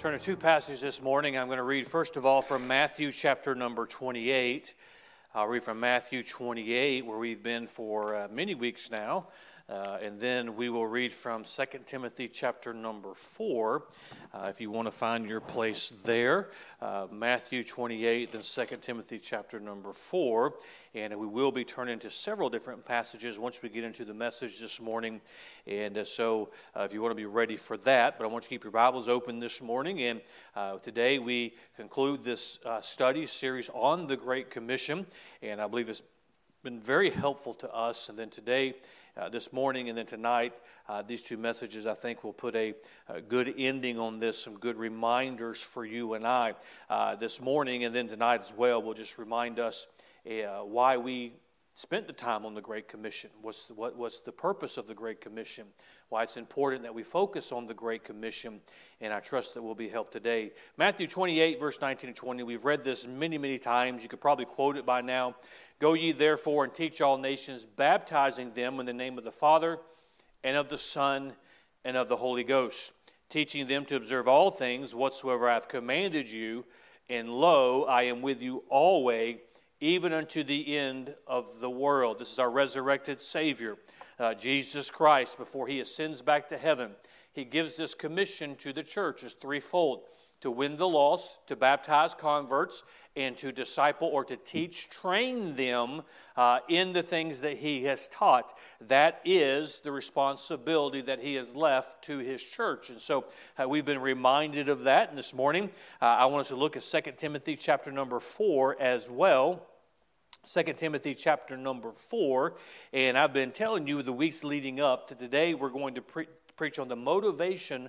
turn to two passages this morning. I'm going to read, first of all, from Matthew chapter number 28. I'll read from Matthew 28, where we've been for uh, many weeks now. Uh, and then we will read from 2 Timothy chapter number 4, uh, if you want to find your place there. Uh, Matthew 28, then 2 Timothy chapter number 4. And we will be turning to several different passages once we get into the message this morning. And uh, so uh, if you want to be ready for that, but I want you to keep your Bibles open this morning. And uh, today we conclude this study series on the Great Commission. And I believe it's been very helpful to us. And then today, uh, this morning and then tonight, uh, these two messages I think will put a, a, good ending on this, some good reminders for you and I. Uh, this morning and then tonight as well will just remind us uh, why we spent the time on the Great Commission. What's the, what, what's the purpose of the Great Commission? Why it's important that we focus on the Great Commission, and I trust that we'll be helped today. Matthew 28, verse 19 and 20. We've read this many, many times. You could probably quote it by now. Go ye therefore and teach all nations, baptizing them in the name of the Father and of the Son and of the Holy Ghost, teaching them to observe all things whatsoever I have commanded you. And lo, I am with you always even unto the end of the world. This is our resurrected Savior, uh, Jesus Christ, before he ascends back to heaven. He gives this commission to the church as threefold to win the lost, to baptize converts, and to disciple or to teach, train them uh, in the things that he has taught. That is the responsibility that he has left to his church. And so uh, we've been reminded of that. And this morning, uh, I want us to look at 2 Timothy chapter number 4 as well. 2 Timothy chapter number 4. And I've been telling you the weeks leading up to today, we're going to pre- preach on the motivation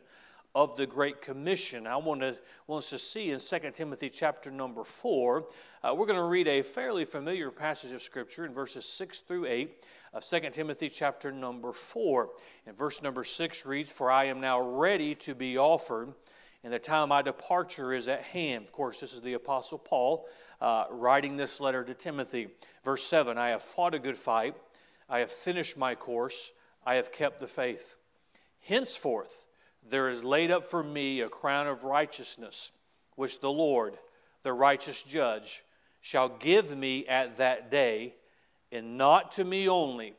of the Great Commission. I want, to, want us to see in 2 Timothy chapter number 4. Uh, we're going to read a fairly familiar passage of Scripture in verses 6 through 8 of 2 Timothy chapter number 4. And verse number 6 reads, For I am now ready to be offered, and the time of my departure is at hand. Of course, this is the Apostle Paul uh, writing this letter to Timothy. Verse 7 I have fought a good fight, I have finished my course, I have kept the faith. Henceforth, there is laid up for me a crown of righteousness, which the Lord, the righteous judge, shall give me at that day, and not to me only,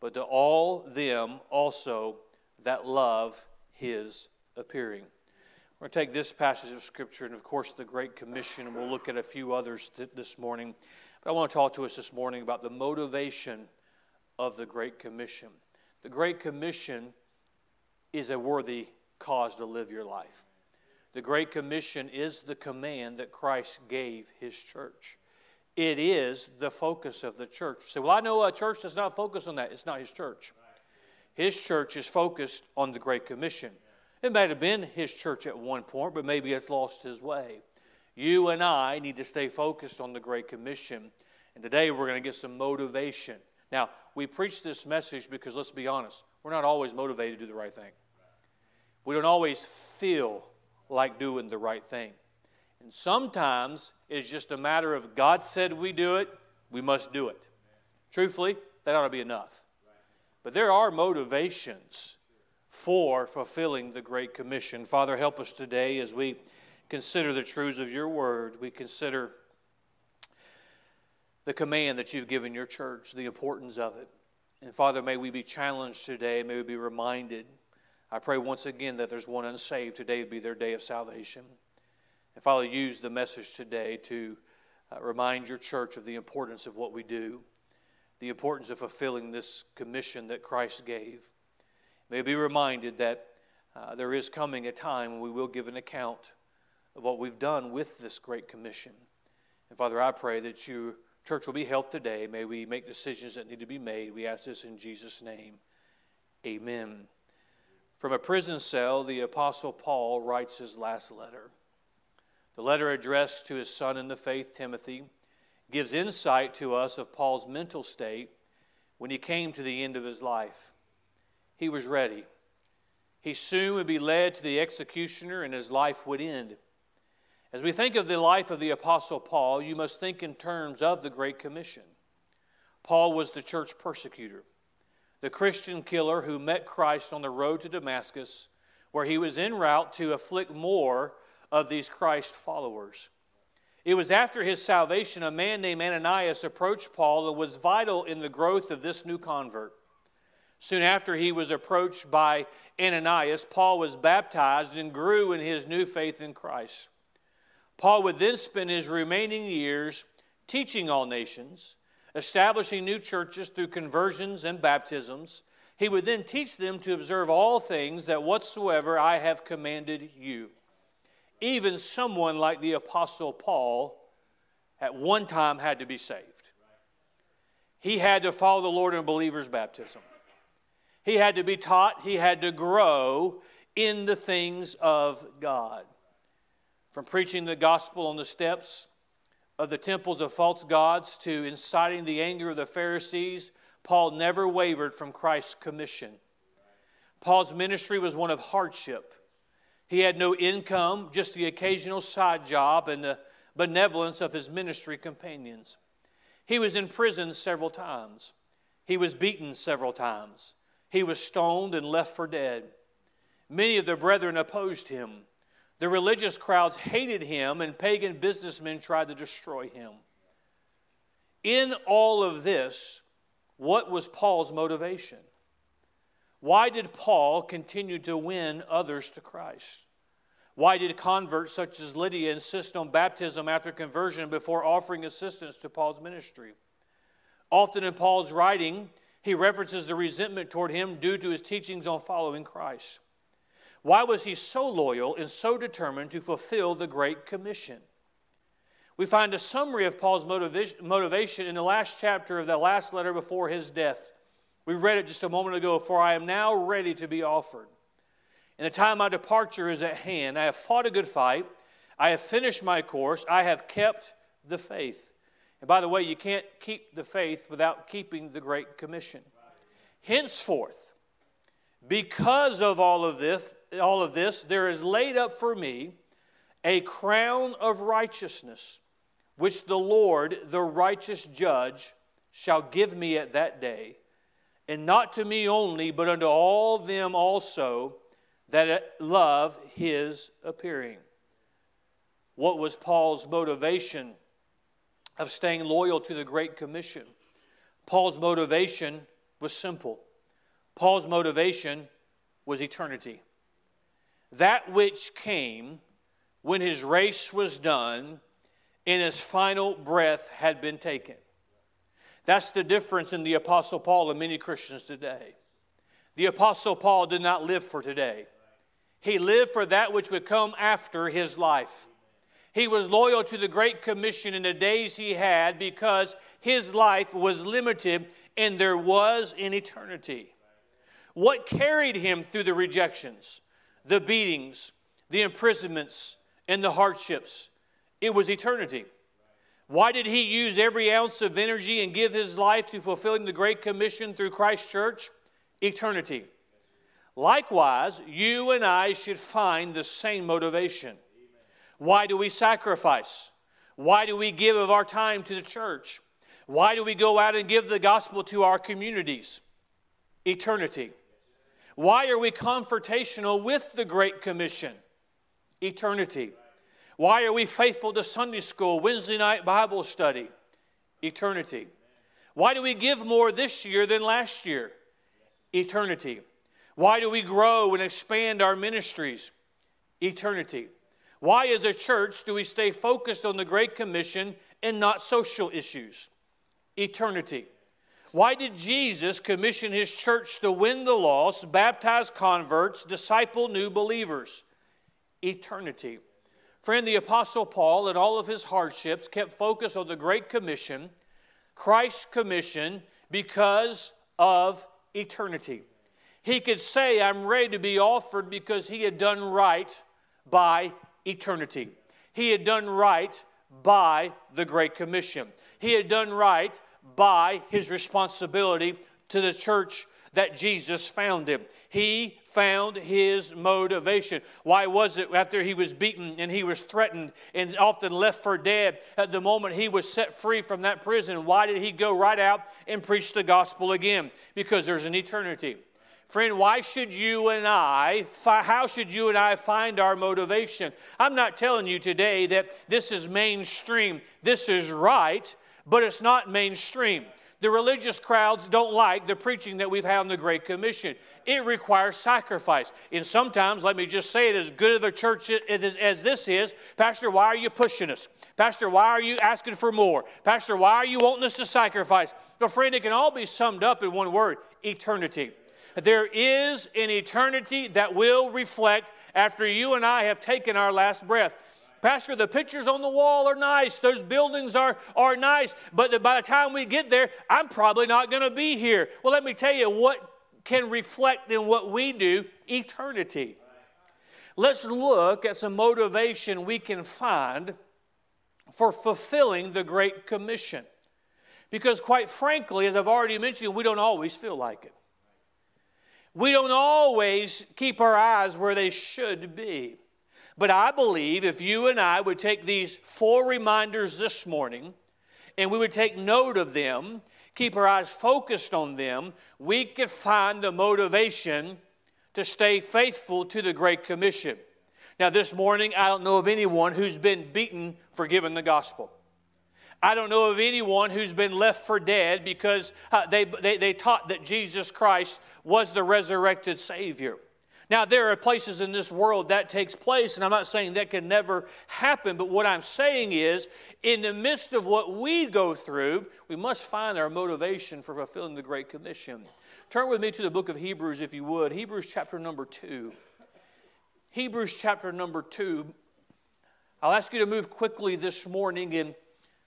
but to all them also that love his appearing. We're going to take this passage of Scripture and, of course, the Great Commission, and we'll look at a few others th- this morning. But I want to talk to us this morning about the motivation of the Great Commission. The Great Commission is a worthy cause to live your life. The Great Commission is the command that Christ gave His church. It is the focus of the church. Say, well, I know a church does not focus on that. It's not His church. His church is focused on the Great Commission. It might have been his church at one point, but maybe it's lost his way. You and I need to stay focused on the Great Commission. And today we're going to get some motivation. Now, we preach this message because let's be honest, we're not always motivated to do the right thing. We don't always feel like doing the right thing. And sometimes it's just a matter of God said we do it, we must do it. Truthfully, that ought to be enough. But there are motivations for fulfilling the Great Commission. Father, help us today as we consider the truths of your word. We consider the command that you've given your church, the importance of it. And Father, may we be challenged today. May we be reminded. I pray once again that there's one unsaved. Today would be their day of salvation. And Father, use the message today to uh, remind your church of the importance of what we do, the importance of fulfilling this commission that Christ gave may be reminded that uh, there is coming a time when we will give an account of what we've done with this great commission. And Father, I pray that your church will be helped today. May we make decisions that need to be made. We ask this in Jesus' name. Amen. From a prison cell, the Apostle Paul writes his last letter. The letter addressed to his son in the faith, Timothy, gives insight to us of Paul's mental state when he came to the end of his life he was ready. He soon would be led to the executioner and his life would end. As we think of the life of the Apostle Paul, you must think in terms of the Great Commission. Paul was the church persecutor, the Christian killer who met Christ on the road to Damascus where he was en route to afflict more of these Christ followers. It was after his salvation, a man named Ananias approached Paul and was vital in the growth of this new convert. Soon after he was approached by Ananias, Paul was baptized and grew in his new faith in Christ. Paul would then spend his remaining years teaching all nations, establishing new churches through conversions and baptisms. He would then teach them to observe all things that whatsoever I have commanded you. Even someone like the Apostle Paul at one time had to be saved. He had to follow the Lord in believer's baptism. He had to be taught, he had to grow in the things of God. From preaching the gospel on the steps of the temples of false gods to inciting the anger of the Pharisees, Paul never wavered from Christ's commission. Paul's ministry was one of hardship. He had no income, just the occasional side job and the benevolence of his ministry companions. He was in prison several times. He was beaten several times. He was stoned and left for dead. Many of the brethren opposed him. The religious crowds hated him, and pagan businessmen tried to destroy him. In all of this, what was Paul's motivation? Why did Paul continue to win others to Christ? Why did converts such as Lydia insist on baptism after conversion before offering assistance to Paul's ministry? Often in Paul's writing, he references the resentment toward him due to his teachings on following Christ. Why was he so loyal and so determined to fulfill the Great Commission? We find a summary of Paul's motivation in the last chapter of the last letter before his death. We read it just a moment ago For I am now ready to be offered. And the time of my departure is at hand. I have fought a good fight. I have finished my course. I have kept the faith. And by the way, you can't keep the faith without keeping the Great Commission. Henceforth, because of all of this, all of this, there is laid up for me a crown of righteousness, which the Lord, the righteous judge, shall give me at that day, and not to me only, but unto all them also that love his appearing. What was Paul's motivation of staying loyal to the Great Commission. Paul's motivation was simple. Paul's motivation was eternity. That which came when his race was done and his final breath had been taken. That's the difference in the Apostle Paul and many Christians today. The Apostle Paul did not live for today, he lived for that which would come after his life. He was loyal to the Great Commission in the days he had because his life was limited and there was an eternity. What carried him through the rejections, the beatings, the imprisonments, and the hardships? It was eternity. Why did he use every ounce of energy and give his life to fulfilling the Great Commission through Christ Church? Eternity. Likewise, you and I should find the same motivation. Why do we sacrifice? Why do we give of our time to the church? Why do we go out and give the gospel to our communities? Eternity. Why are we confrontational with the Great Commission? Eternity. Why are we faithful to Sunday school, Wednesday night Bible study? Eternity. Why do we give more this year than last year? Eternity. Why do we grow and expand our ministries? Eternity. Why, as a church, do we stay focused on the Great Commission and not social issues? Eternity. Why did Jesus commission his church to win the lost, baptize converts, disciple new believers? Eternity. Friend, the Apostle Paul, in all of his hardships, kept focus on the Great Commission, Christ's commission, because of eternity. He could say, I'm ready to be offered because he had done right by eternity. He had done right by the Great Commission. He had done right by his responsibility to the church that Jesus founded. He found his motivation. Why was it after he was beaten and he was threatened and often left for dead? At the moment he was set free from that prison, why did he go right out and preach the gospel again? Because there's an eternity. Friend, why should you and I, how should you and I find our motivation? I'm not telling you today that this is mainstream, this is right, but it's not mainstream. The religious crowds don't like the preaching that we've had on the Great Commission. It requires sacrifice. And sometimes, let me just say it, as good of a church as this is, Pastor, why are you pushing us? Pastor, why are you asking for more? Pastor, why are you wanting us to sacrifice? Well, friend, it can all be summed up in one word eternity. There is an eternity that will reflect after you and I have taken our last breath. Pastor, the pictures on the wall are nice. Those buildings are, are nice. But by the time we get there, I'm probably not going to be here. Well, let me tell you what can reflect in what we do eternity. Let's look at some motivation we can find for fulfilling the Great Commission. Because, quite frankly, as I've already mentioned, we don't always feel like it. We don't always keep our eyes where they should be. But I believe if you and I would take these four reminders this morning and we would take note of them, keep our eyes focused on them, we could find the motivation to stay faithful to the Great Commission. Now, this morning, I don't know of anyone who's been beaten for giving the gospel. I don't know of anyone who's been left for dead because uh, they, they, they taught that Jesus Christ was the resurrected Savior. Now, there are places in this world that takes place, and I'm not saying that can never happen, but what I'm saying is, in the midst of what we go through, we must find our motivation for fulfilling the Great Commission. Turn with me to the book of Hebrews, if you would. Hebrews chapter number 2. Hebrews chapter number 2. I'll ask you to move quickly this morning, and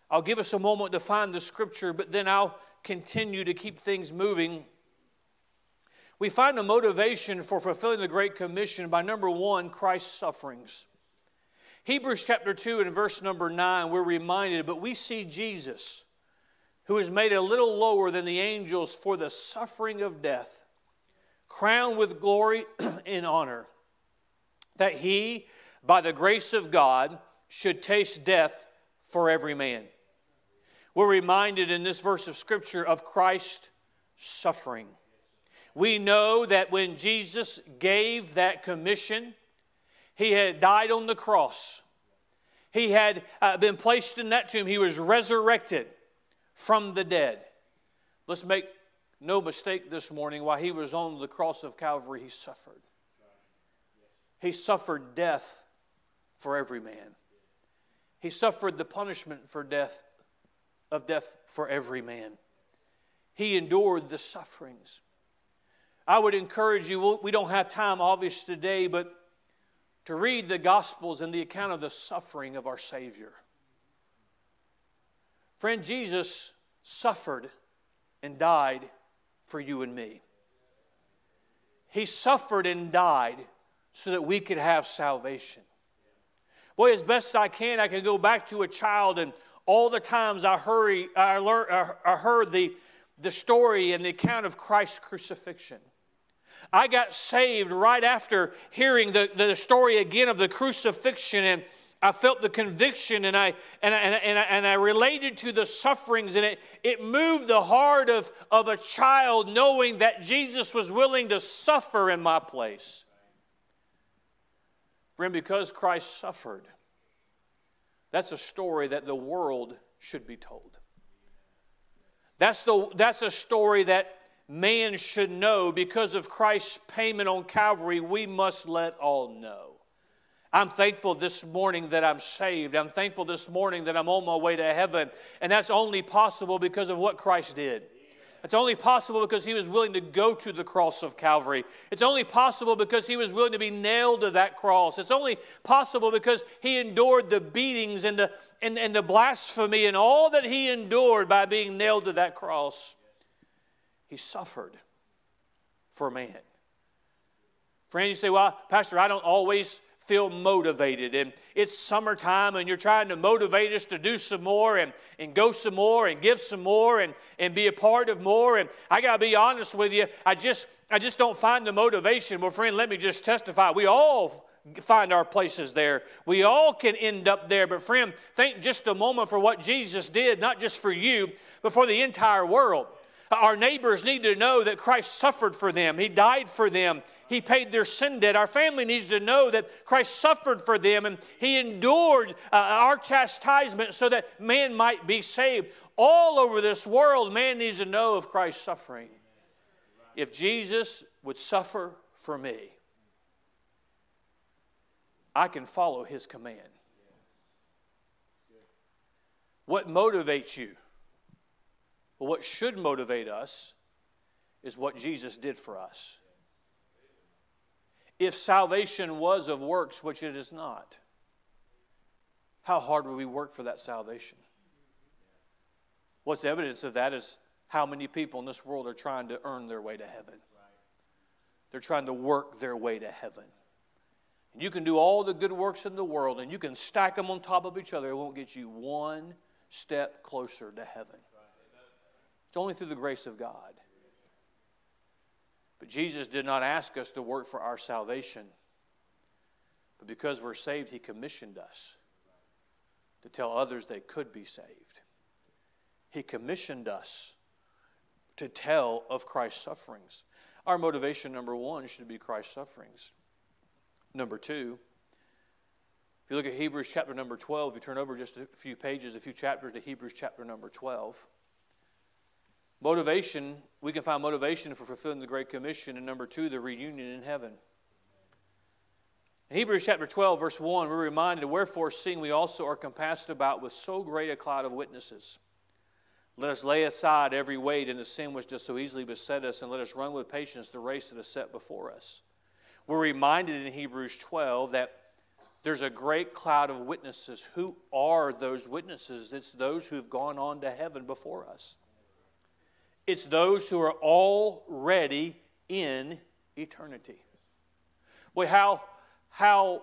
I'll give us a moment to find the scripture, but then I'll continue to keep things moving we find a motivation for fulfilling the Great Commission by number one, Christ's sufferings. Hebrews chapter 2 and verse number 9, we're reminded, but we see Jesus, who is made a little lower than the angels for the suffering of death, crowned with glory and honor, that he, by the grace of God, should taste death for every man. We're reminded in this verse of Scripture of Christ's suffering. We know that when Jesus gave that commission, he had died on the cross. He had uh, been placed in that tomb. He was resurrected from the dead. Let's make no mistake this morning, while he was on the cross of Calvary, he suffered. He suffered death for every man. He suffered the punishment for death of death for every man. He endured the sufferings. I would encourage you, we don't have time, obviously, today, but to read the Gospels and the account of the suffering of our Savior. Friend, Jesus suffered and died for you and me. He suffered and died so that we could have salvation. Boy, as best I can, I can go back to a child and all the times I, hurry, I, learned, I heard the, the story and the account of Christ's crucifixion. I got saved right after hearing the, the story again of the crucifixion, and I felt the conviction and I, and, I, and, I, and I related to the sufferings, and it, it moved the heart of, of a child knowing that Jesus was willing to suffer in my place. Friend, because Christ suffered, that's a story that the world should be told. That's, the, that's a story that man should know because of Christ's payment on Calvary, we must let all know. I'm thankful this morning that I'm saved. I'm thankful this morning that I'm on my way to heaven. And that's only possible because of what Christ did. It's only possible because he was willing to go to the cross of Calvary. It's only possible because he was willing to be nailed to that cross. It's only possible because he endured the beatings and the, and, and the blasphemy and all that he endured by being nailed to that cross. He suffered for man. Friend, you say, well, Pastor, I don't always feel motivated. And it's summertime and you're trying to motivate us to do some more and, and go some more and give some more and, and be a part of more. And I got to be honest with you, I just, I just don't find the motivation. Well, friend, let me just testify. We all find our places there. We all can end up there. But, friend, think just a moment for what Jesus did, not just for you, but for the entire world. Our neighbors need to know that Christ suffered for them, He died for them, He paid their sin debt. Our family needs to know that Christ suffered for them and He endured uh, our chastisement so that man might be saved. All over this world, man needs to know of Christ's suffering. If Jesus would suffer for me, I can follow His command. What motivates you? Well, what should motivate us is what Jesus did for us. If salvation was of works, which it is not, how hard would we work for that salvation? What's evidence of that is how many people in this world are trying to earn their way to heaven. They're trying to work their way to heaven. You can do all the good works in the world and you can stack them on top of each other. It won't get you one step closer to heaven. It's only through the grace of God. But Jesus did not ask us to work for our salvation. But because we're saved, He commissioned us to tell others they could be saved. He commissioned us to tell of Christ's sufferings. Our motivation, number one, should be Christ's sufferings. Number two, if you look at Hebrews chapter number 12, you turn over just a few pages, a few chapters to Hebrews chapter number 12. Motivation, we can find motivation for fulfilling the Great Commission. And number two, the reunion in heaven. In Hebrews chapter 12, verse 1, we're reminded, Wherefore, seeing we also are compassed about with so great a cloud of witnesses, let us lay aside every weight and the sin which does so easily beset us, and let us run with patience the race that is set before us. We're reminded in Hebrews 12 that there's a great cloud of witnesses. Who are those witnesses? It's those who've gone on to heaven before us. It's those who are already in eternity. Well, how, how,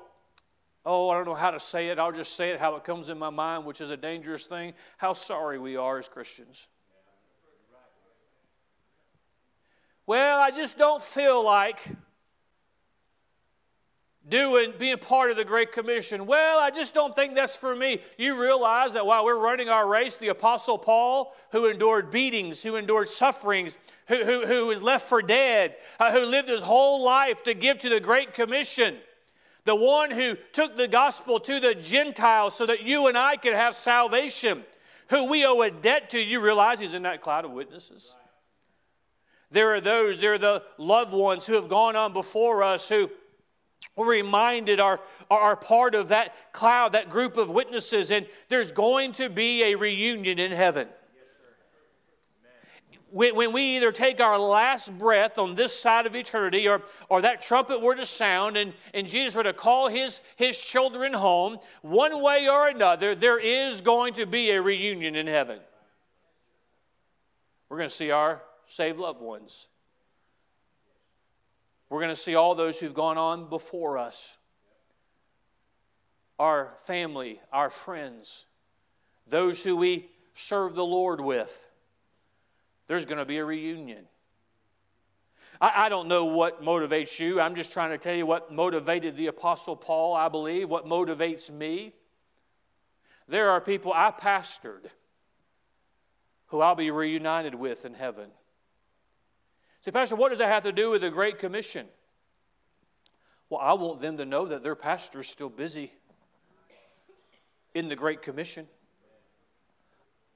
oh, I don't know how to say it. I'll just say it how it comes in my mind, which is a dangerous thing. How sorry we are as Christians. Well, I just don't feel like doing being part of the great commission. Well i just don't think that's for me. You realize that while we're running our race the apostle paul who endured beatings who endured sufferings who, who, who was left for dead uh, who lived his whole life to give to the great commission the one who took the gospel to the gentiles so that you and i could have salvation who we owe a debt to you realize he's in that cloud of witnesses. There are those there are the loved ones who have gone on before us who we're reminded are, are part of that cloud, that group of witnesses, and there's going to be a reunion in heaven. When, when we either take our last breath on this side of eternity or, or that trumpet were to sound and, and Jesus were to call his, his children home, one way or another, there is going to be a reunion in heaven. We're going to see our saved loved ones we're going to see all those who've gone on before us our family, our friends, those who we serve the Lord with. There's going to be a reunion. I, don't know what motivates you. I'm just trying to tell you what motivated the Apostle Paul, I believe, what motivates me. There are people I pastored who I'll be reunited with in heaven. Say, Pastor, what does that have to do with the Great Commission? Well, I want them to know that their pastor is still busy in the Great Commission.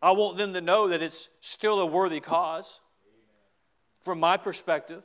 I want them to know that it's still a worthy cause from my perspective.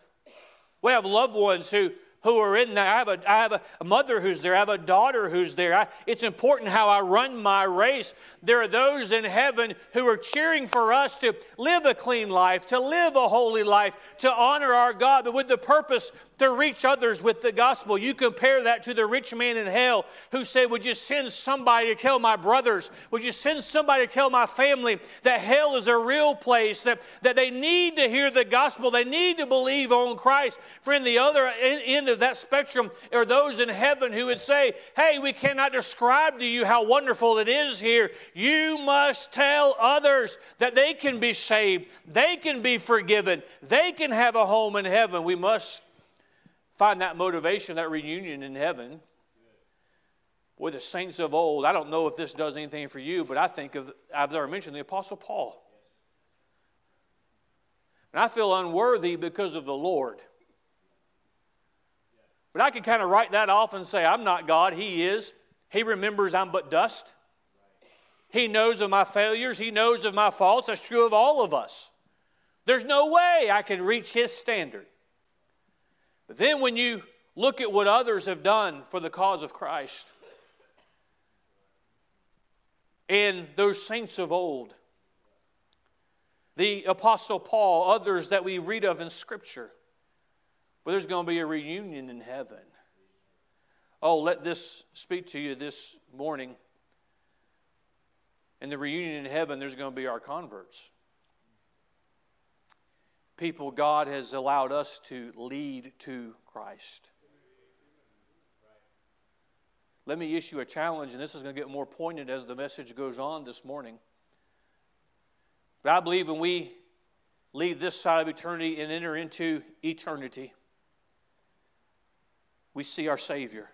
We have loved ones who who are in there. I have a, I have a, mother who's there. I have a daughter who's there. I, it's important how I run my race. There are those in heaven who are cheering for us to live a clean life, to live a holy life, to honor our God, but with the purpose to reach others with the gospel. You compare that to the rich man in hell who said, Would you send somebody to tell my brothers? Would you send somebody to tell my family that hell is a real place, that, that they need to hear the gospel, they need to believe on Christ? Friend, the other end of that spectrum are those in heaven who would say, Hey, we cannot describe to you how wonderful it is here. You must tell others that they can be saved, they can be forgiven, they can have a home in heaven. We must find that motivation, that reunion in heaven. with the saints of old, I don't know if this does anything for you, but I think of, I've already mentioned the Apostle Paul. And I feel unworthy because of the Lord. But I can kind of write that off and say, I'm not God, He is. He remembers I'm but dust. He knows of my failures, He knows of my faults. That's true of all of us. There's no way I can reach His standard. But then when you look at what others have done for the cause of Christ, and those saints of old, the Apostle Paul, others that we read of in Scripture, well, there's going to be a reunion in heaven. Oh, let this speak to you this morning. In the reunion in heaven, there's going to be our converts. People God has allowed us to lead to Christ. Let me issue a challenge, and this is going to get more pointed as the message goes on this morning. But I believe when we leave this side of eternity and enter into eternity, we see our Savior.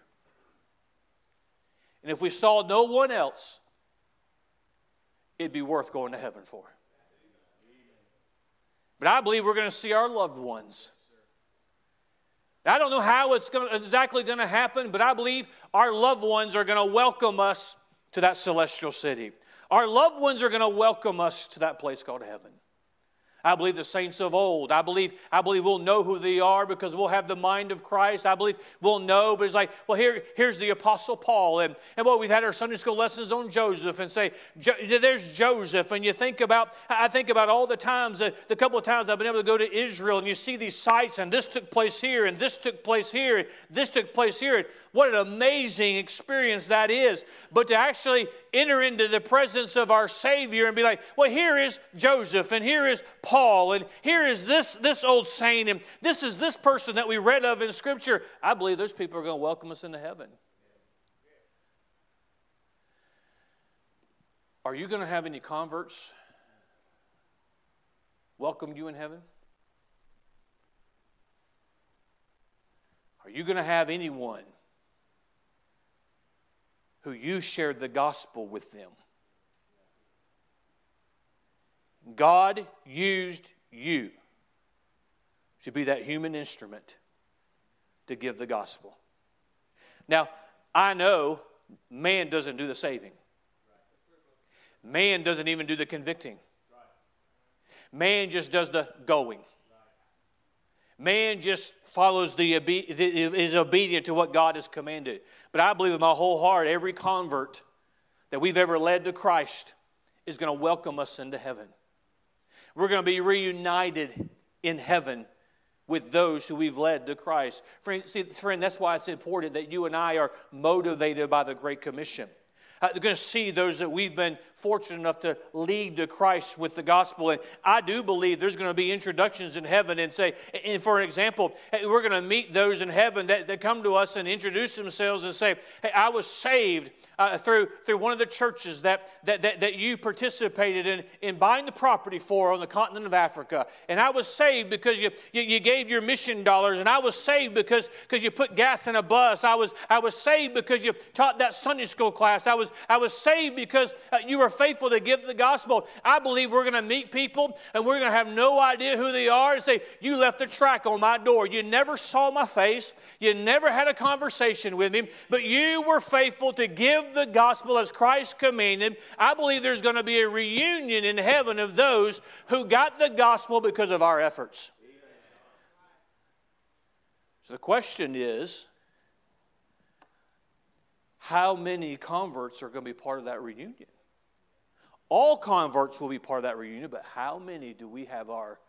And if we saw no one else, it'd be worth going to heaven for. But I believe we're going to see our loved ones. I don't know how it's going to, exactly going to happen, but I believe our loved ones are going to welcome us to that celestial city. Our loved ones are going to welcome us to that place called heaven. I believe the saints of old. I believe, I believe we'll know who they are because we'll have the mind of Christ. I believe we'll know, but it's like, well, here, here's the Apostle Paul. And, and what we've had our Sunday school lessons on Joseph and say, there's Joseph. And you think about, I think about all the times, uh, the couple of times I've been able to go to Israel and you see these sites and this took place here and this took place here, and this took place here. What an amazing experience that is. But to actually enter into the presence of our Savior and be like, well, here is Joseph, and here is Paul, and here is this, this old saint, and this is this person that we read of in Scripture. I believe those people are going to welcome us into heaven. Are you going to have any converts welcome you in heaven? Are you going to have anyone who you shared the gospel with them. God used you to be that human instrument to give the gospel. Now, I know man doesn't do the saving, man doesn't even do the convicting, man just does the going. Man just follows the, is obedient to what God has commanded. But I believe with my whole heart, every convert that we've ever led to Christ is going to welcome us into heaven. We're going to be reunited in heaven with those who we've led to Christ. Friend, see, friend, that's why it's important that you and I are motivated by the Great Commission. Uh, they're going to see those that we've been fortunate enough to lead to Christ with the gospel. And I do believe there's going to be introductions in heaven and say, and for an example, we're going to meet those in heaven that, that come to us and introduce themselves and say, Hey, I was saved uh, through, through one of the churches that, that, that, that you participated in, in buying the property for on the continent of Africa. And I was saved because you, you, you gave your mission dollars. And I was saved because, because you put gas in a bus. I was, I was saved because you taught that Sunday school class. I was, I was saved because uh, you were faithful to give the gospel. I believe we're going to meet people and we're going to have no idea who they are and say, You left a track on my door. You never saw my face. You never had a conversation with me, but you were faithful to give the gospel as Christ commanded, I believe there's going to be a reunion in heaven of those who got the gospel because of our efforts. So the question is how many converts are going to be part of that reunion? All converts will be part of that reunion, but how many do we have our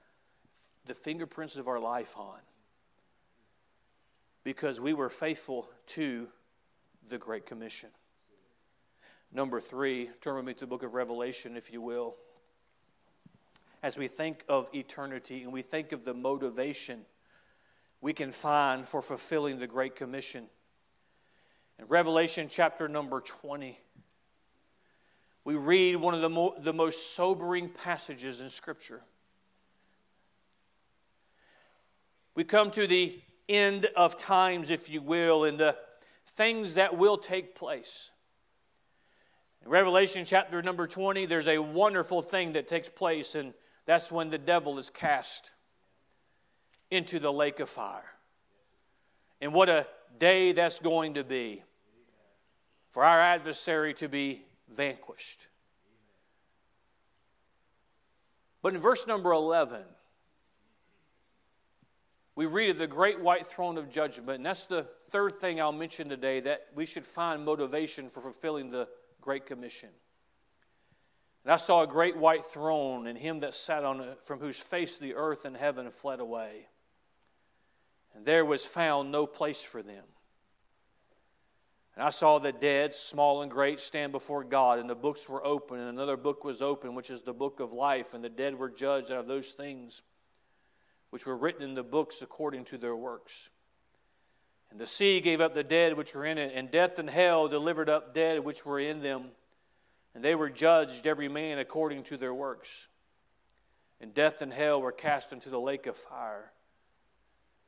the fingerprints of our life on? Because we were faithful to the Great Commission. Number three, turn with me to the book of Revelation, if you will. As we think of eternity and we think of the motivation we can find for fulfilling the Great Commission. In Revelation chapter number 20, we read one of the, mo- the most sobering passages in Scripture. We come to the end of times, if you will, and the things that will take place. In Revelation chapter number 20, there's a wonderful thing that takes place, and that's when the devil is cast into the lake of fire. And what a day that's going to be for our adversary to be vanquished. But in verse number 11, we read of the great white throne of judgment, and that's the third thing I'll mention today that we should find motivation for fulfilling the Great Commission. And I saw a great white throne, and him that sat on it, from whose face the earth and heaven fled away. And there was found no place for them. And I saw the dead, small and great, stand before God, and the books were open, and another book was open, which is the book of life, and the dead were judged out of those things which were written in the books according to their works. And the sea gave up the dead which were in it, and death and hell delivered up dead which were in them. And they were judged, every man according to their works. And death and hell were cast into the lake of fire.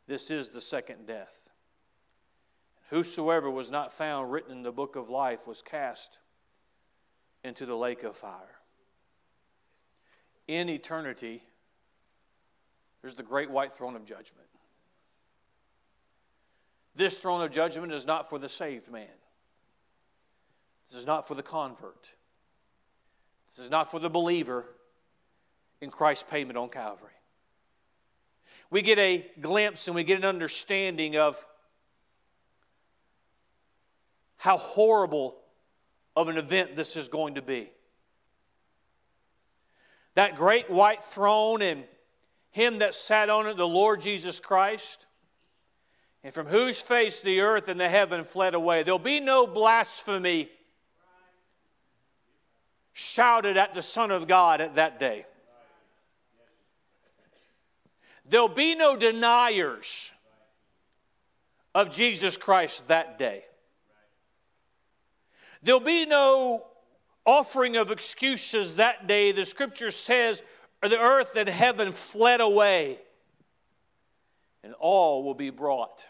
This is the second death. Whosoever was not found written in the book of life was cast into the lake of fire. In eternity, there's the great white throne of judgment. This throne of judgment is not for the saved man. This is not for the convert. This is not for the believer in Christ's payment on Calvary. We get a glimpse and we get an understanding of how horrible of an event this is going to be. That great white throne and him that sat on it, the Lord Jesus Christ, and from whose face the earth and the heaven fled away. There'll be no blasphemy shouted at the Son of God at that day. There'll be no deniers of Jesus Christ that day. There'll be no offering of excuses that day. The scripture says, the earth and heaven fled away, and all will be brought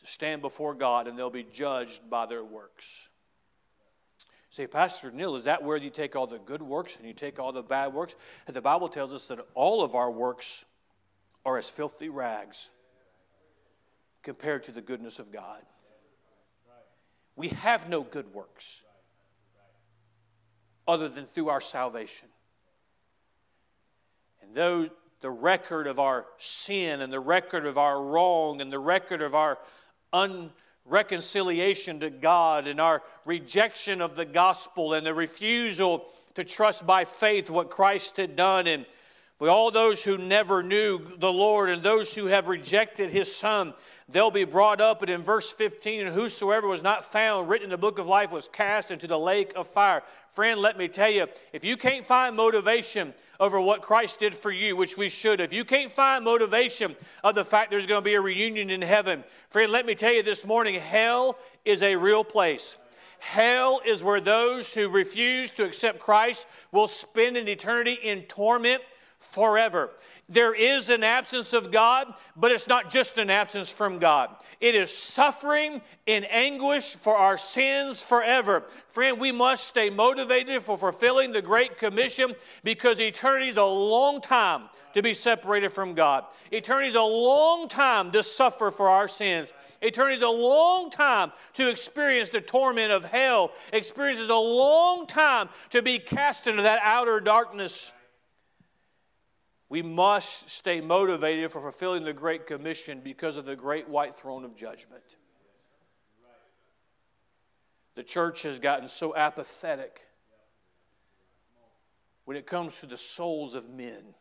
to stand before God, and they'll be judged by their works. Say, Pastor Neal, is that where you take all the good works and you take all the bad works? And the Bible tells us that all of our works are as filthy rags compared to the goodness of God. We have no good works other than through our salvation. And though the record of our sin and the record of our wrong and the record of our unreconciliation to God and our rejection of the gospel and the refusal to trust by faith what Christ had done and with all those who never knew the Lord and those who have rejected his son they'll be brought up. And in verse 15, and whosoever was not found written in the book of life was cast into the lake of fire. Friend, let me tell you, if you can't find motivation over what Christ did for you, which we should, if you can't find motivation of the fact there's going to be a reunion in heaven, friend, let me tell you this morning, hell is a real place. Hell is where those who refuse to accept Christ will spend an eternity in torment forever. There is an absence of God, but it's not just an absence from God. It is suffering in anguish for our sins forever. Friend, we must stay motivated for fulfilling the Great Commission because eternity is a long time to be separated from God. Eternity is a long time to suffer for our sins. Eternity is a long time to experience the torment of hell. Experience is a long time to be cast into that outer darkness we must stay motivated for fulfilling the Great Commission because of the great white throne of judgment. The church has gotten so apathetic when it comes to the souls of men.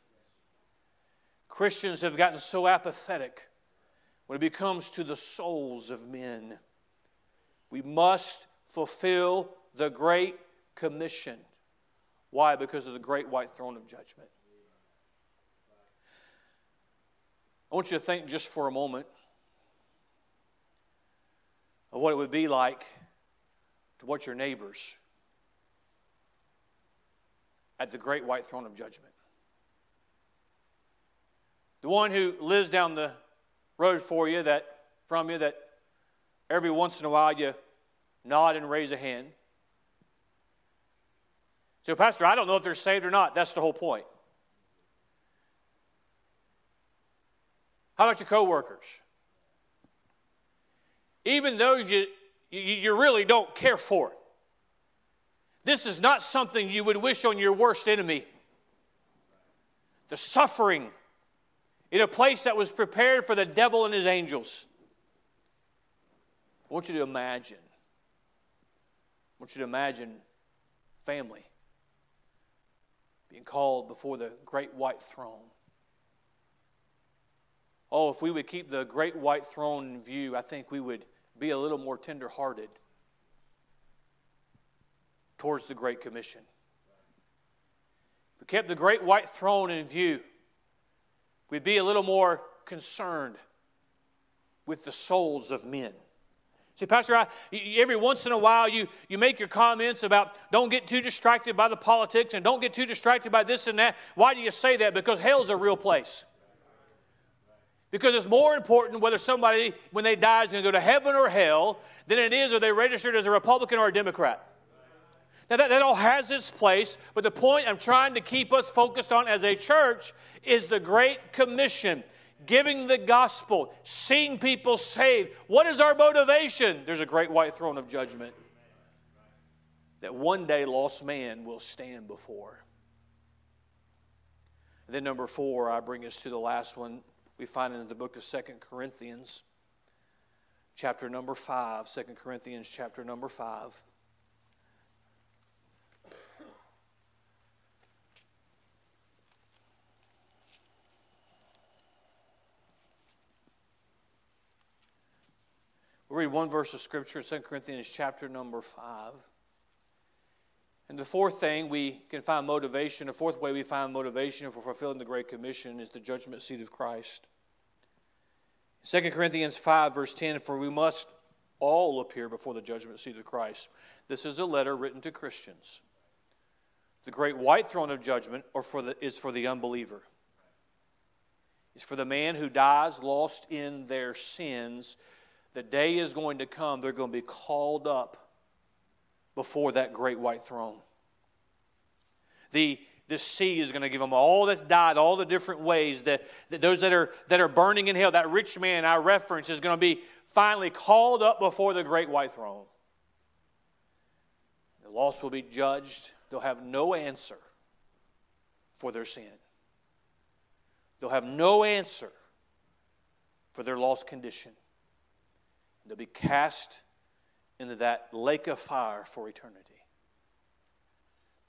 Christians have gotten so apathetic when it comes to the souls of men. We must fulfill the Great Commission. Why? Because of the great white throne of judgment. I want you to think just for a moment of what it would be like to watch your neighbors at the great white throne of judgment. The one who lives down the road for you, that from you, that every once in a while you nod and raise a hand. So, Pastor, I don't know if they're saved or not. That's the whole point. How about your coworkers? Even those you, you, you really don't care for. This is not something you would wish on your worst enemy. The suffering in a place that was prepared for the devil and his angels. I want you to imagine. I want you to imagine family being called before the great white throne. Oh, if we would keep the great white throne in view, I think we would be a little more tenderhearted towards the Great Commission. If we kept the great white throne in view, we'd be a little more concerned with the souls of men. See, Pastor, I, every once in a while you, you make your comments about don't get too distracted by the politics and don't get too distracted by this and that. Why do you say that? Because hell's a real place. Because it's more important whether somebody, when they die, is going to go to heaven or hell than it is are they registered as a Republican or a Democrat. Now, that, that all has its place, but the point I'm trying to keep us focused on as a church is the Great Commission giving the gospel, seeing people saved. What is our motivation? There's a great white throne of judgment that one day lost man will stand before. Then, number four, I bring us to the last one we find in the book of Second Corinthians, chapter number 5. 2 Corinthians, chapter number 5. We'll read one verse of Scripture, 2 Corinthians chapter number 5. And the fourth thing we can find motivation, the fourth way we find motivation for fulfilling the Great Commission is the judgment seat of Christ. 2 Corinthians 5, verse 10 For we must all appear before the judgment seat of Christ. This is a letter written to Christians. The great white throne of judgment or for the, is for the unbeliever. It's for the man who dies lost in their sins the day is going to come, they're going to be called up before that great white throne. The, the sea is going to give them all that's died, all the different ways that, that those that are, that are burning in hell, that rich man I reference is going to be finally called up before the great white throne. The lost will be judged. They'll have no answer for their sin. They'll have no answer for their lost condition. They'll be cast into that lake of fire for eternity.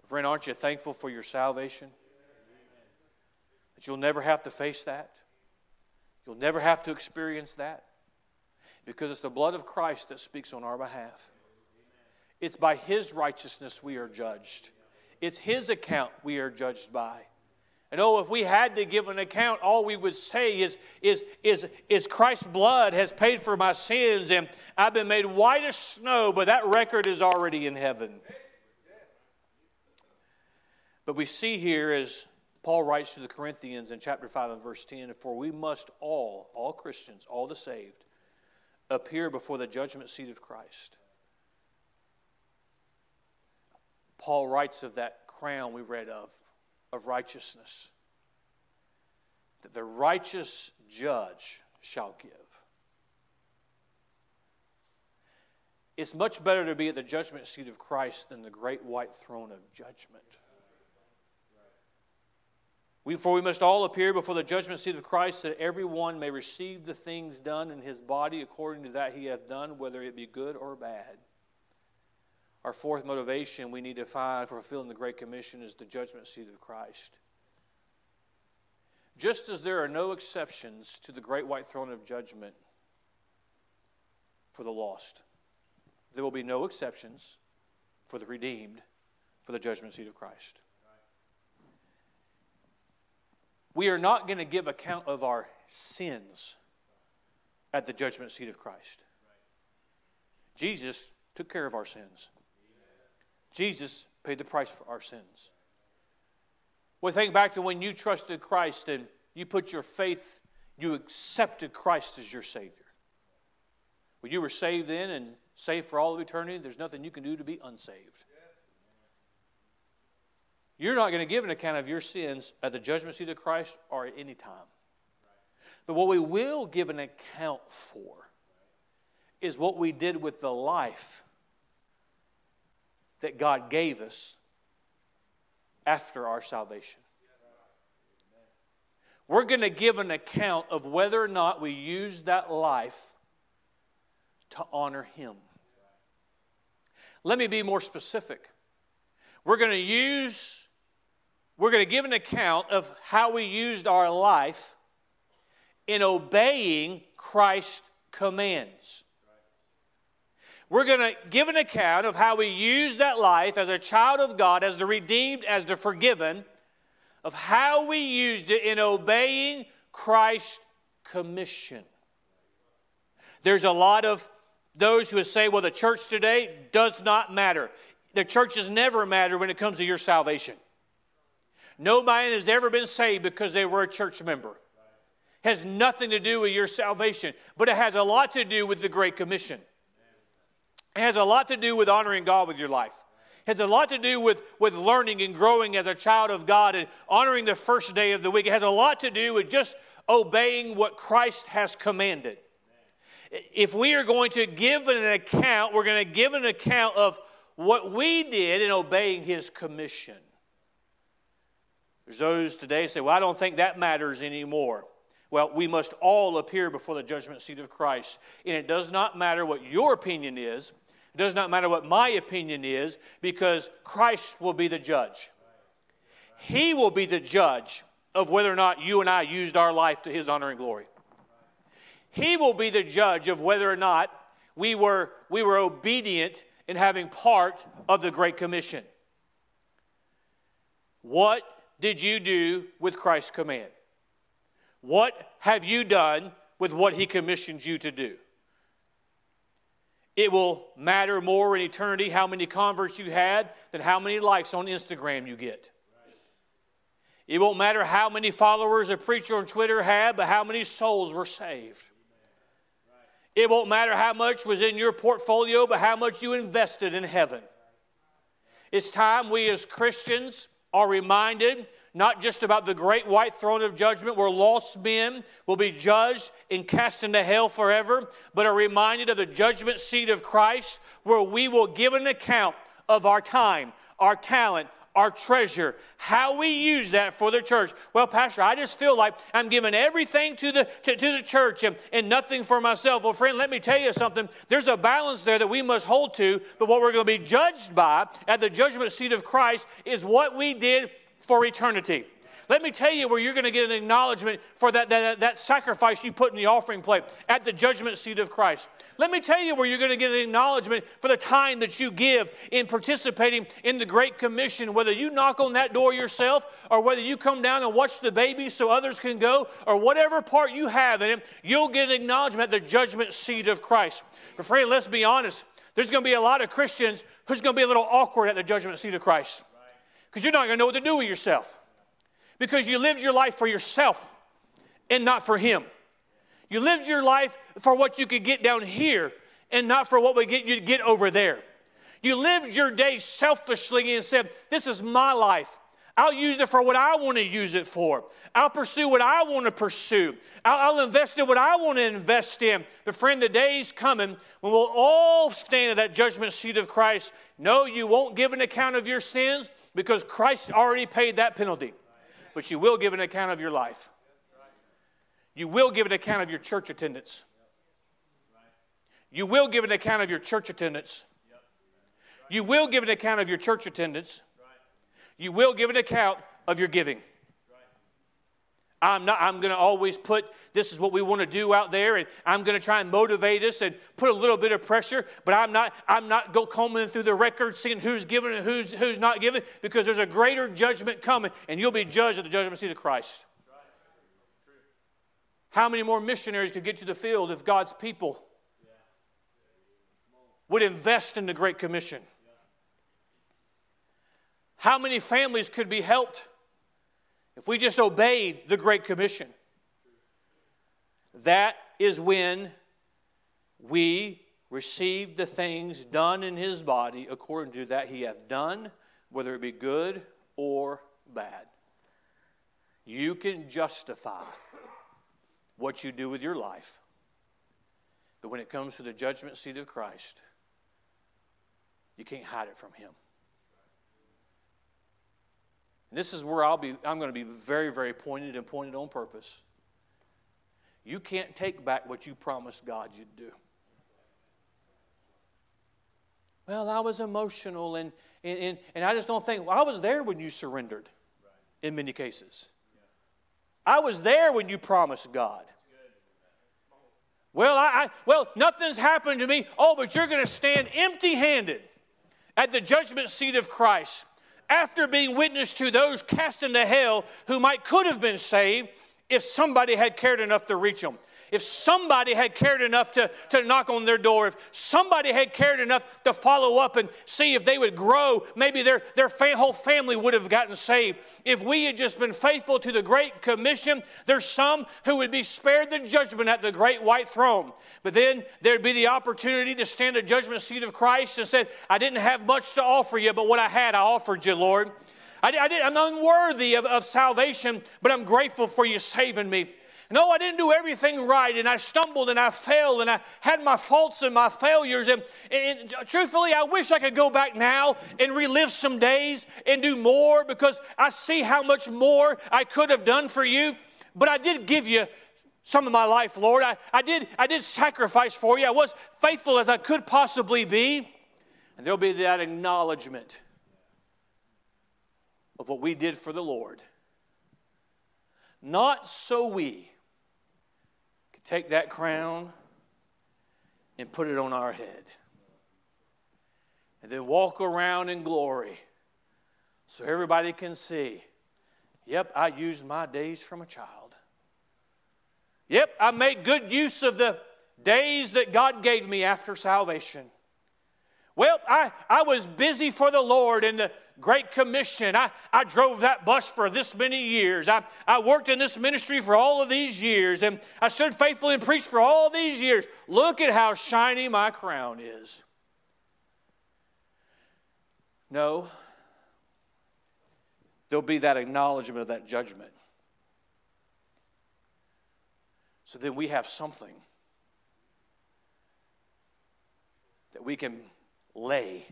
Friend, aren't you thankful for your salvation? That you'll never have to face that. You'll never have to experience that. Because it's the blood of Christ that speaks on our behalf. It's by His righteousness we are judged, it's His account we are judged by. And oh, if we had to give an account, all we would say is, is, is, is Christ's blood has paid for my sins and I've been made white as snow, but that record is already in heaven. But we see here as Paul writes to the Corinthians in chapter 5 and verse 10 For we must all, all Christians, all the saved, appear before the judgment seat of Christ. Paul writes of that crown we read of of righteousness that the righteous judge shall give. It's much better to be at the judgment seat of Christ than the great white throne of judgment. We, for we must all appear before the judgment seat of Christ, that everyone may receive the things done in his body according to that he hath done, whether it be good or bad. Our fourth motivation we need to find for fulfilling the Great Commission is the judgment seat of Christ. Just as there are no exceptions to the great white throne of judgment for the lost, there will be no exceptions for the redeemed for the judgment seat of Christ. We are not going to give account of our sins at the judgment seat of Christ. Jesus took care of our sins. Jesus paid the price for our sins. Well, think back to when you trusted Christ and you put your faith, you accepted Christ as your Savior. When you were saved then and saved for all of eternity, there's nothing you can do to be unsaved. You're not going to give an account of your sins at the judgment seat of Christ or at any time. But what we will give an account for is what we did with the life that God gave us after our salvation. We're going to give an account of whether or not we used that life to honor Him. Let me be more specific. We're going to use, we're going to give an account of how we used our life in obeying Christ's commands. We're going to give an account of how we used that life as a child of God, as the redeemed, as the forgiven, of how we used it in obeying Christ's commission. There's a lot of those who say, well, the church today does not matter. The church churches never matter when it comes to your salvation. Nobody has ever been saved because they were a church member. It has nothing to do with your salvation, but it has a lot to do with the Great Commission. It has a lot to do with honoring God with your life. It has a lot to do with, with learning and growing as a child of God and honoring the first day of the week. It has a lot to do with just obeying what Christ has commanded if we are going to give an account, we're going to give an account of what we did in obeying his commission. There's those today say, Well, I don't think that matters anymore. Well, we must all appear before the judgment seat of Christ. And it does not matter what your opinion is, it does not matter what my opinion is, because Christ will be the judge. He will be the judge of whether or not you and I used our life to his honor and glory. He will be the judge of whether or not we were, we were obedient in having part of the Great Commission. What did you do with Christ's command? What have you done with what He commissioned you to do? It will matter more in eternity how many converts you had than how many likes on Instagram you get. It won't matter how many followers a preacher on Twitter had, but how many souls were saved. It won't matter how much was in your portfolio, but how much you invested in heaven. It's time we as Christians are reminded not just about the great white throne of judgment where lost men will be judged and cast into hell forever, but are reminded of the judgment seat of Christ where we will give an account of our time, our talent, our treasure, how we use that for the church. Well, Pastor, I just feel like I'm giving everything to the, to, to, the church and, and nothing for myself. Well, friend, let me tell you something. There's a balance there that we must hold to, but what we're going to be judged by at the judgment seat of Christ is what we did for eternity. Let me tell you where you're going to get an acknowledgement for that, that, that sacrifice you put in the offering plate at the judgment seat of Christ. Let me tell you where you're going to get an acknowledgement for the time that you give in participating in the Great Commission, whether you knock on that door yourself or whether you come down and watch the baby so others can go or whatever part you have in it, you'll get an acknowledgement at the judgment seat of Christ. But friend, let's be honest. There's going to be a lot of Christians who's going to be a little awkward at the judgment seat of Christ because you're not going to know what to do with yourself because you lived your life for yourself and not for Him. You lived your life for what you could get down here and not for what we get you to get over there. You lived your day selfishly and said, This is my life. I'll use it for what I want to use it for. I'll pursue what I want to pursue. I'll, I'll, invest in what I want to invest in. But, friend, the day's coming when we'll all stand at that judgment seat of Christ. No, you won't give an account of your sins because Christ already paid that penalty but you will give an account of your life. You will give an account of your church attendance. You will give an account of your church attendance. You will give an account of your church attendance. You will give an account of your giving. I'm, not, I'm going to always put this is what we want to do out there, and I'm going to try and motivate us and put a little bit of pressure. But I'm not, I'm not go combing through the records, seeing who's given and who's, who's not given because there's a greater judgment coming, and you'll be judged at the judgment seat of Christ. How many more missionaries could get to the field if God's people would invest in the Great Commission? How many families could be helped? If we just obeyed the Great Commission, that is when we receive the things done in his body according to that he hath done, whether it be good or bad. You can justify what you do with your life. But when it comes to the judgment seat of Christ, you can't hide it from Him. And this is where I'll be, I'm going to be very, very pointed and pointed on purpose. You can't take back what you promised God you'd do. Well, I was emotional, and, and, and I just don't think, well, I was there when you surrendered in many cases. I was there when you promised God. Well, I, I, well, nothing's happened to me. Oh, but you're going to stand empty-handed at the judgment seat of Christ after being witness to those cast into hell who might could have been saved if somebody had cared enough to reach them if somebody had cared enough to, to knock on their door, if somebody had cared enough to follow up and see if they would grow, maybe their, their fa- whole family would have gotten saved. If we had just been faithful to the Great Commission, there's some who would be spared the judgment at the great white throne. But then there'd be the opportunity to stand at judgment seat of Christ and said, I didn't have much to offer you, but what I had, I offered you, Lord. I, I'm unworthy of, of salvation, but I'm grateful for you saving me. No, I didn't do everything right, and I stumbled and I failed, and I had my faults and my failures. And, and, truthfully, I wish I could go back now and relive some days and do more because I see how much more I could have done for you. But I did give you some of my life, Lord. I, I, did, I did sacrifice for you. I was faithful as I could possibly be. And there'll be that acknowledgement of what we did for the Lord. Not so we take that crown and put it on our head. And then walk around in glory so everybody can see yep, I used my days from a child. Yep, I made good use of the days that God gave me after salvation. Well, I, I was busy for the Lord in the Great Commission. I, I drove that bus for this many years. I, I worked in this ministry for all of these years, and I stood faithfully and preached for all these years. Look at how shiny my crown is. No, there'll be that acknowledgement of that judgment. So then we have something that we can lay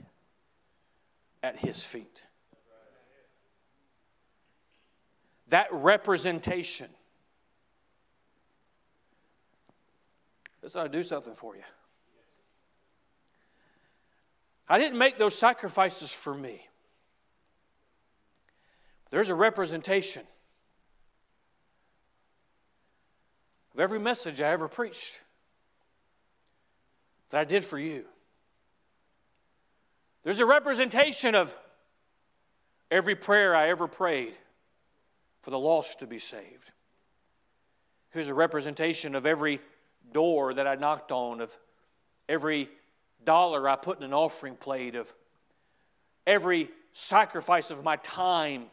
at his feet. That representation. This ought to do something for you. I didn't make those sacrifices for me. There's a representation of every message I ever preached that I did for you. There's a representation of every prayer I ever prayed for the lost to be saved. Here's a representation of every door that I knocked on, of every dollar I put in an offering plate, of every sacrifice of my time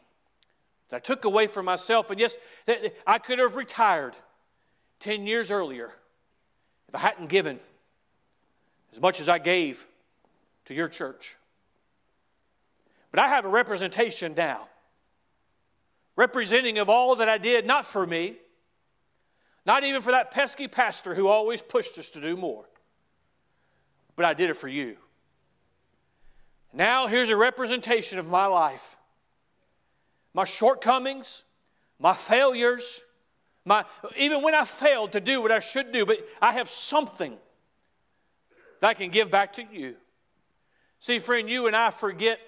that I took away from myself. And yes, I could have retired 10 years earlier if I hadn't given as much as I gave to your church. But I have a representation now, representing of all that I did, not for me, not even for that pesky pastor who always pushed us to do more, but I did it for you. Now, here's a representation of my life my shortcomings, my failures, my, even when I failed to do what I should do, but I have something that I can give back to you. See, friend, you and I forget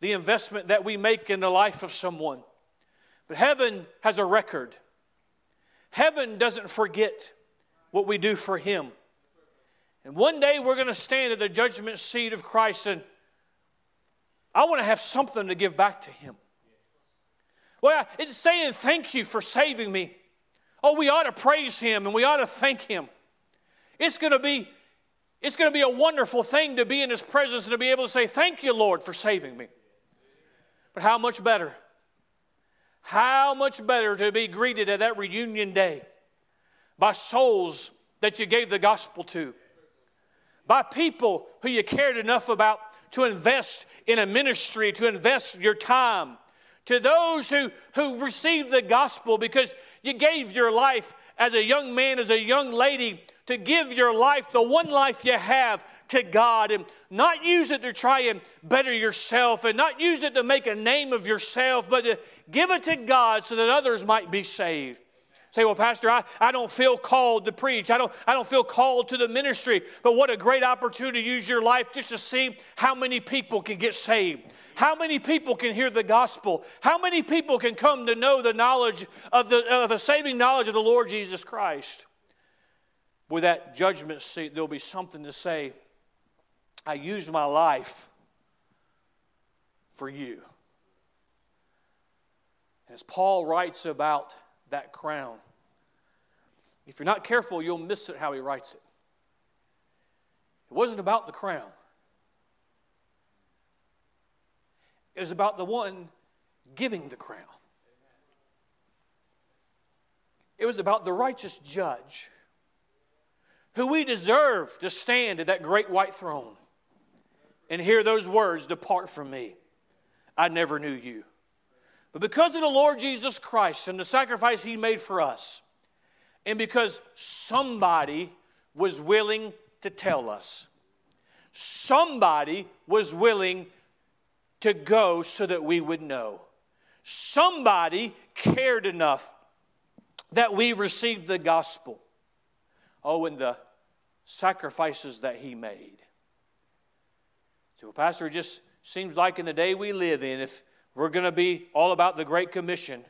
the investment that we make in the life of someone. But heaven has a record. Heaven doesn't forget what we do for Him. And one day we're going to stand at the judgment seat of Christ, and I want to have something to give back to Him. Well, it's saying thank you for saving me. Oh, we ought to praise Him and we ought to thank Him. It's going to be it's going to be a wonderful thing to be in His presence and to be able to say, Thank you, Lord, for saving me. But how much better? How much better to be greeted at that reunion day by souls that you gave the gospel to, by people who you cared enough about to invest in a ministry, to invest your time, to those who, who received the gospel because you gave your life as a young man, as a young lady, to give your life, the one life you have, to God and not use it to try and better yourself and not use it to make a name of yourself, but to give it to God so that others might be saved. Say, well, Pastor, I, I don't feel called to preach. I don't, I don't feel called to the ministry. But what a great opportunity to use your life just to see how many people can get saved. How many people can hear the gospel? How many people can come to know the knowledge of the, of the saving knowledge of the Lord Jesus Christ? With that judgment seat, there'll be something to say. I used my life for you. As Paul writes about that crown. If you're not careful, you'll miss it how he writes it. It wasn't about the crown, it was about the one giving the crown. It was about the righteous judge who we deserve to stand at that great white throne and hear those words Depart from me. I never knew you. But because of the Lord Jesus Christ and the sacrifice he made for us, and because somebody was willing to tell us, somebody was willing to go so that we would know. Somebody cared enough that we received the gospel. Oh, and the sacrifices that he made. So, Pastor, it just seems like in the day we live in, if we're going to be all about the Great Commission.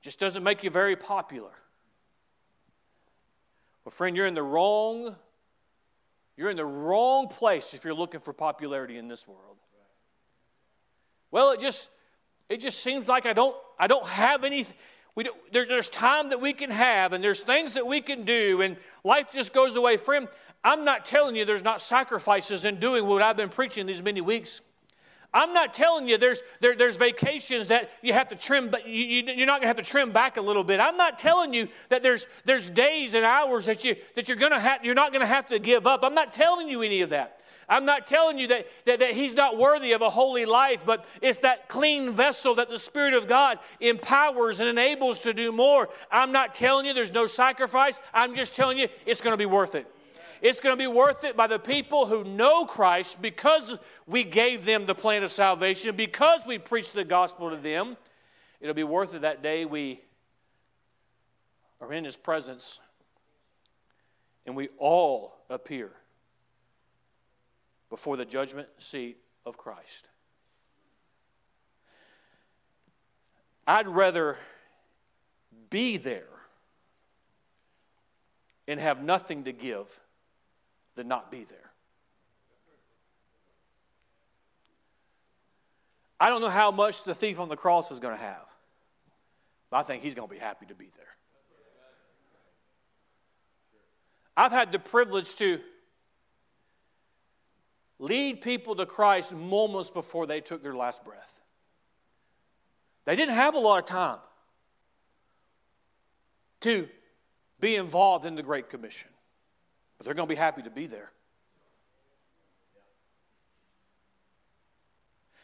Just doesn't make you very popular. Well, friend, you're in the wrong you're in the wrong place if you're looking for popularity in this world. Well, it just it just seems like I don't I don't have any we don't, there, there's time that we can have and there's things that we can do and life just goes away. Friend, I'm not telling you there's not sacrifices in doing what I've been preaching these many weeks. I'm not telling you there's, there, there's vacations that you have to trim, but you, you, are not going to have to trim back a little bit. I'm not telling you that there's, there's days and hours that, you, that you're, gonna have, you're not going to have to give up. I'm not telling you any of that. I'm not telling you that, that, that he's not worthy of a holy life, but it's that clean vessel that the Spirit of God empowers and enables to do more. I'm not telling you there's no sacrifice. I'm just telling you it's going to be worth it. It's going to be worth it by the people who know Christ because we gave them the plan of salvation, because we preached the gospel to them. It'll be worth it that day we are in His presence and we all appear before the judgment seat of Christ. I'd rather be there and have nothing to give than not be there. I don't know how much the thief on the cross is going to have, but I think he's going to be happy to be there. I've had the privilege to lead people to Christ moments before they took their last breath. They didn't have a lot of time to be involved in the Great Commission but they're going to be happy to be there.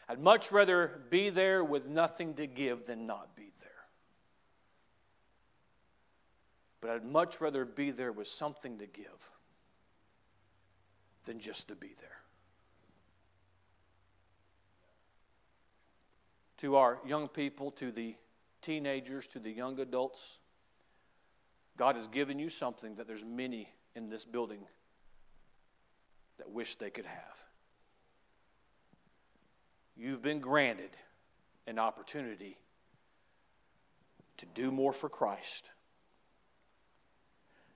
I'd much rather be there with nothing to give than not be there. But I'd much rather be there with something to give than just to be there. To our young people, to the teenagers, to the young adults, God has given you something that there's many in this building that wish they could have. You've been granted an opportunity to do more for Christ,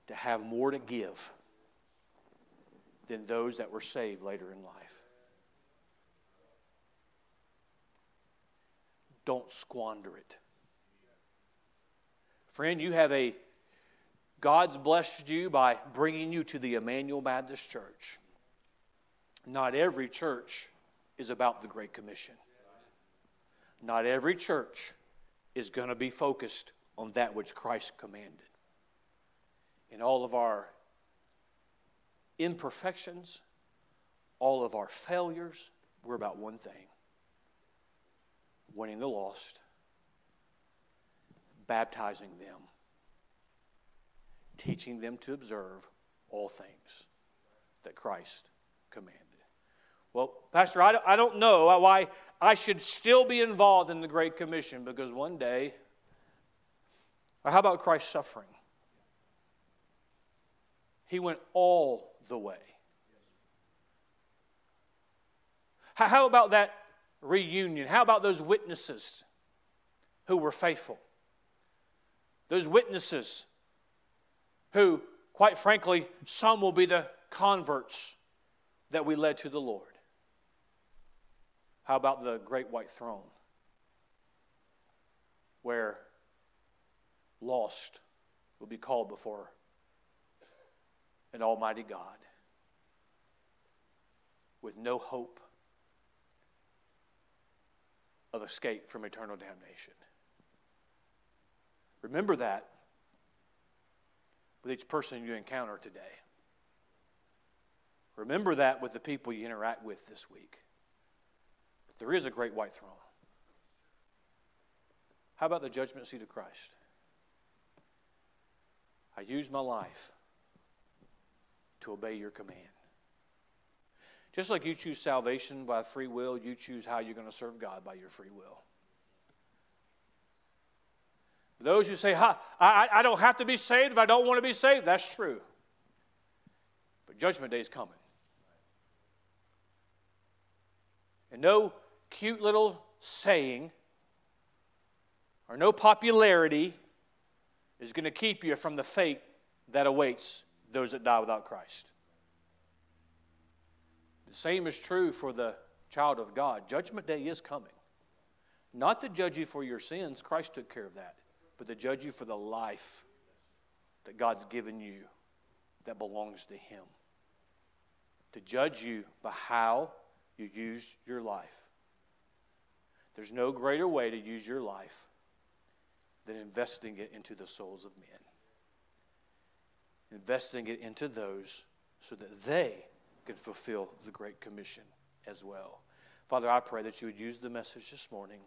to have more to give than those that were saved later in life. Don't squander it. Friend, you have a God's blessed you by bringing you to the Emmanuel Baptist Church. Not every church is about the Great Commission. Not every church is going to be focused on that which Christ commanded. In all of our imperfections, all of our failures, we're about one thing winning the lost, baptizing them, teaching them to observe all things that Christ commanded. Well, Pastor, I don't know why I should still be involved in the Great Commission because one day, how about Christ's suffering? He went all the way. How about that reunion? How about those witnesses who were faithful? Those witnesses who, quite frankly, some will be the converts that we led to the Lord. How about the great white throne where lost will be called before an almighty God with no hope of escape from eternal damnation? Remember that with each person you encounter today. Remember that with the people you interact with this week. There is a great white throne. How about the judgment seat of Christ? I use my life to obey your command. Just like you choose salvation by free will, you choose how you're going to serve God by your free will. Those who say, I, I don't have to be saved if I don't want to be saved, that's true. But Judgment Day is coming. And no cute little saying or no popularity is going to keep you from the fate that awaits those that die without Christ. The same is true for the child of God. Judgment day is coming. Not to judge you for your sins, Christ took care of that, but to judge you for the life that God's given you that belongs to Him. To judge you by how you use your life. There's no greater way to use your life than investing it into the souls of men. Investing it into those so that they can fulfill the Great Commission as well. Father, I pray that you would use the message this morning